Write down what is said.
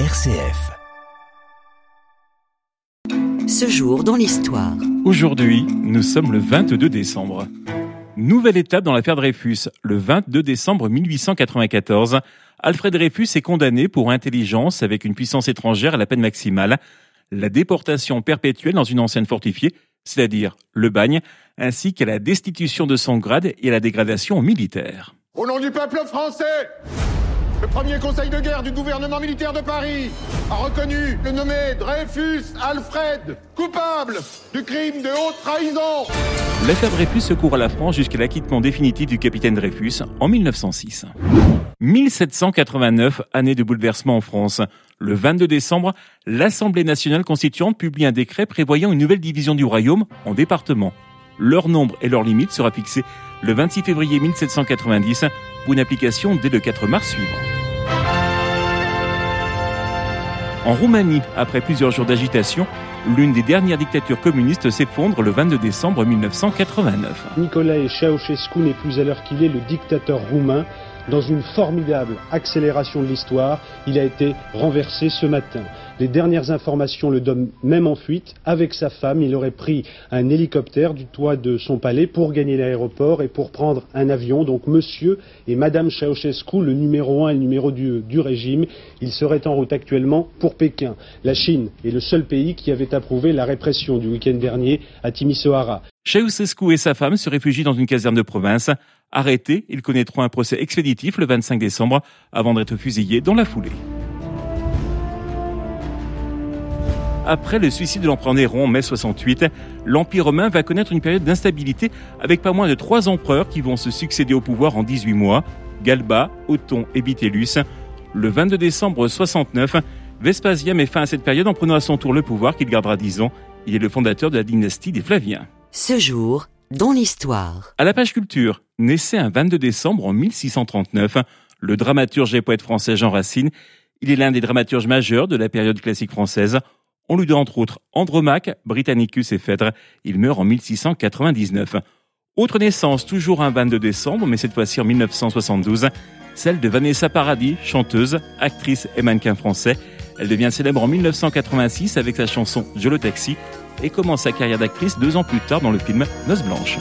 RCF. Ce jour dans l'histoire. Aujourd'hui, nous sommes le 22 décembre. Nouvelle étape dans l'affaire Dreyfus. Le 22 décembre 1894, Alfred Dreyfus est condamné pour intelligence avec une puissance étrangère à la peine maximale, la déportation perpétuelle dans une ancienne fortifiée, c'est-à-dire le bagne, ainsi qu'à la destitution de son grade et à la dégradation militaire. Au nom du peuple français, le premier conseil de guerre du gouvernement militaire de Paris a reconnu le nommé Dreyfus Alfred coupable du crime de haute trahison. L'affaire Dreyfus secourt à la France jusqu'à l'acquittement définitif du capitaine Dreyfus en 1906. 1789, année de bouleversement en France. Le 22 décembre, l'Assemblée nationale constituante publie un décret prévoyant une nouvelle division du royaume en départements. Leur nombre et leurs limites sera fixé le 26 février 1790 pour une application dès le 4 mars suivant. En Roumanie, après plusieurs jours d'agitation, l'une des dernières dictatures communistes s'effondre le 22 décembre 1989. Nicolae Ceausescu n'est plus à l'heure qu'il est le dictateur roumain. Dans une formidable accélération de l'histoire, il a été renversé ce matin. Les dernières informations le donnent même en fuite. Avec sa femme, il aurait pris un hélicoptère du toit de son palais pour gagner l'aéroport et pour prendre un avion. Donc monsieur et madame Ceausescu, le numéro 1 et le numéro 2 du régime, ils seraient en route actuellement pour Pékin. La Chine est le seul pays qui avait approuvé la répression du week-end dernier à Timisoara. Ceausescu et sa femme se réfugient dans une caserne de province. Arrêtés, ils connaîtront un procès expéditif le 25 décembre avant d'être fusillés dans la foulée. Après le suicide de l'empereur Néron en mai 68, l'Empire romain va connaître une période d'instabilité avec pas moins de trois empereurs qui vont se succéder au pouvoir en 18 mois, Galba, Othon et Bitellus. Le 22 décembre 69, Vespasien met fin à cette période en prenant à son tour le pouvoir qu'il gardera 10 ans. Il est le fondateur de la dynastie des Flaviens. Ce jour dans l'histoire. À la page culture, naissait un 22 décembre en 1639 le dramaturge et poète français Jean Racine. Il est l'un des dramaturges majeurs de la période classique française. On lui doit entre autres Andromaque, Britannicus et Phèdre. Il meurt en 1699. Autre naissance, toujours un 22 décembre, mais cette fois-ci en 1972, celle de Vanessa Paradis, chanteuse, actrice et mannequin français. Elle devient célèbre en 1986 avec sa chanson Jolo Taxi et commence sa carrière d'actrice deux ans plus tard dans le film Noces Blanches.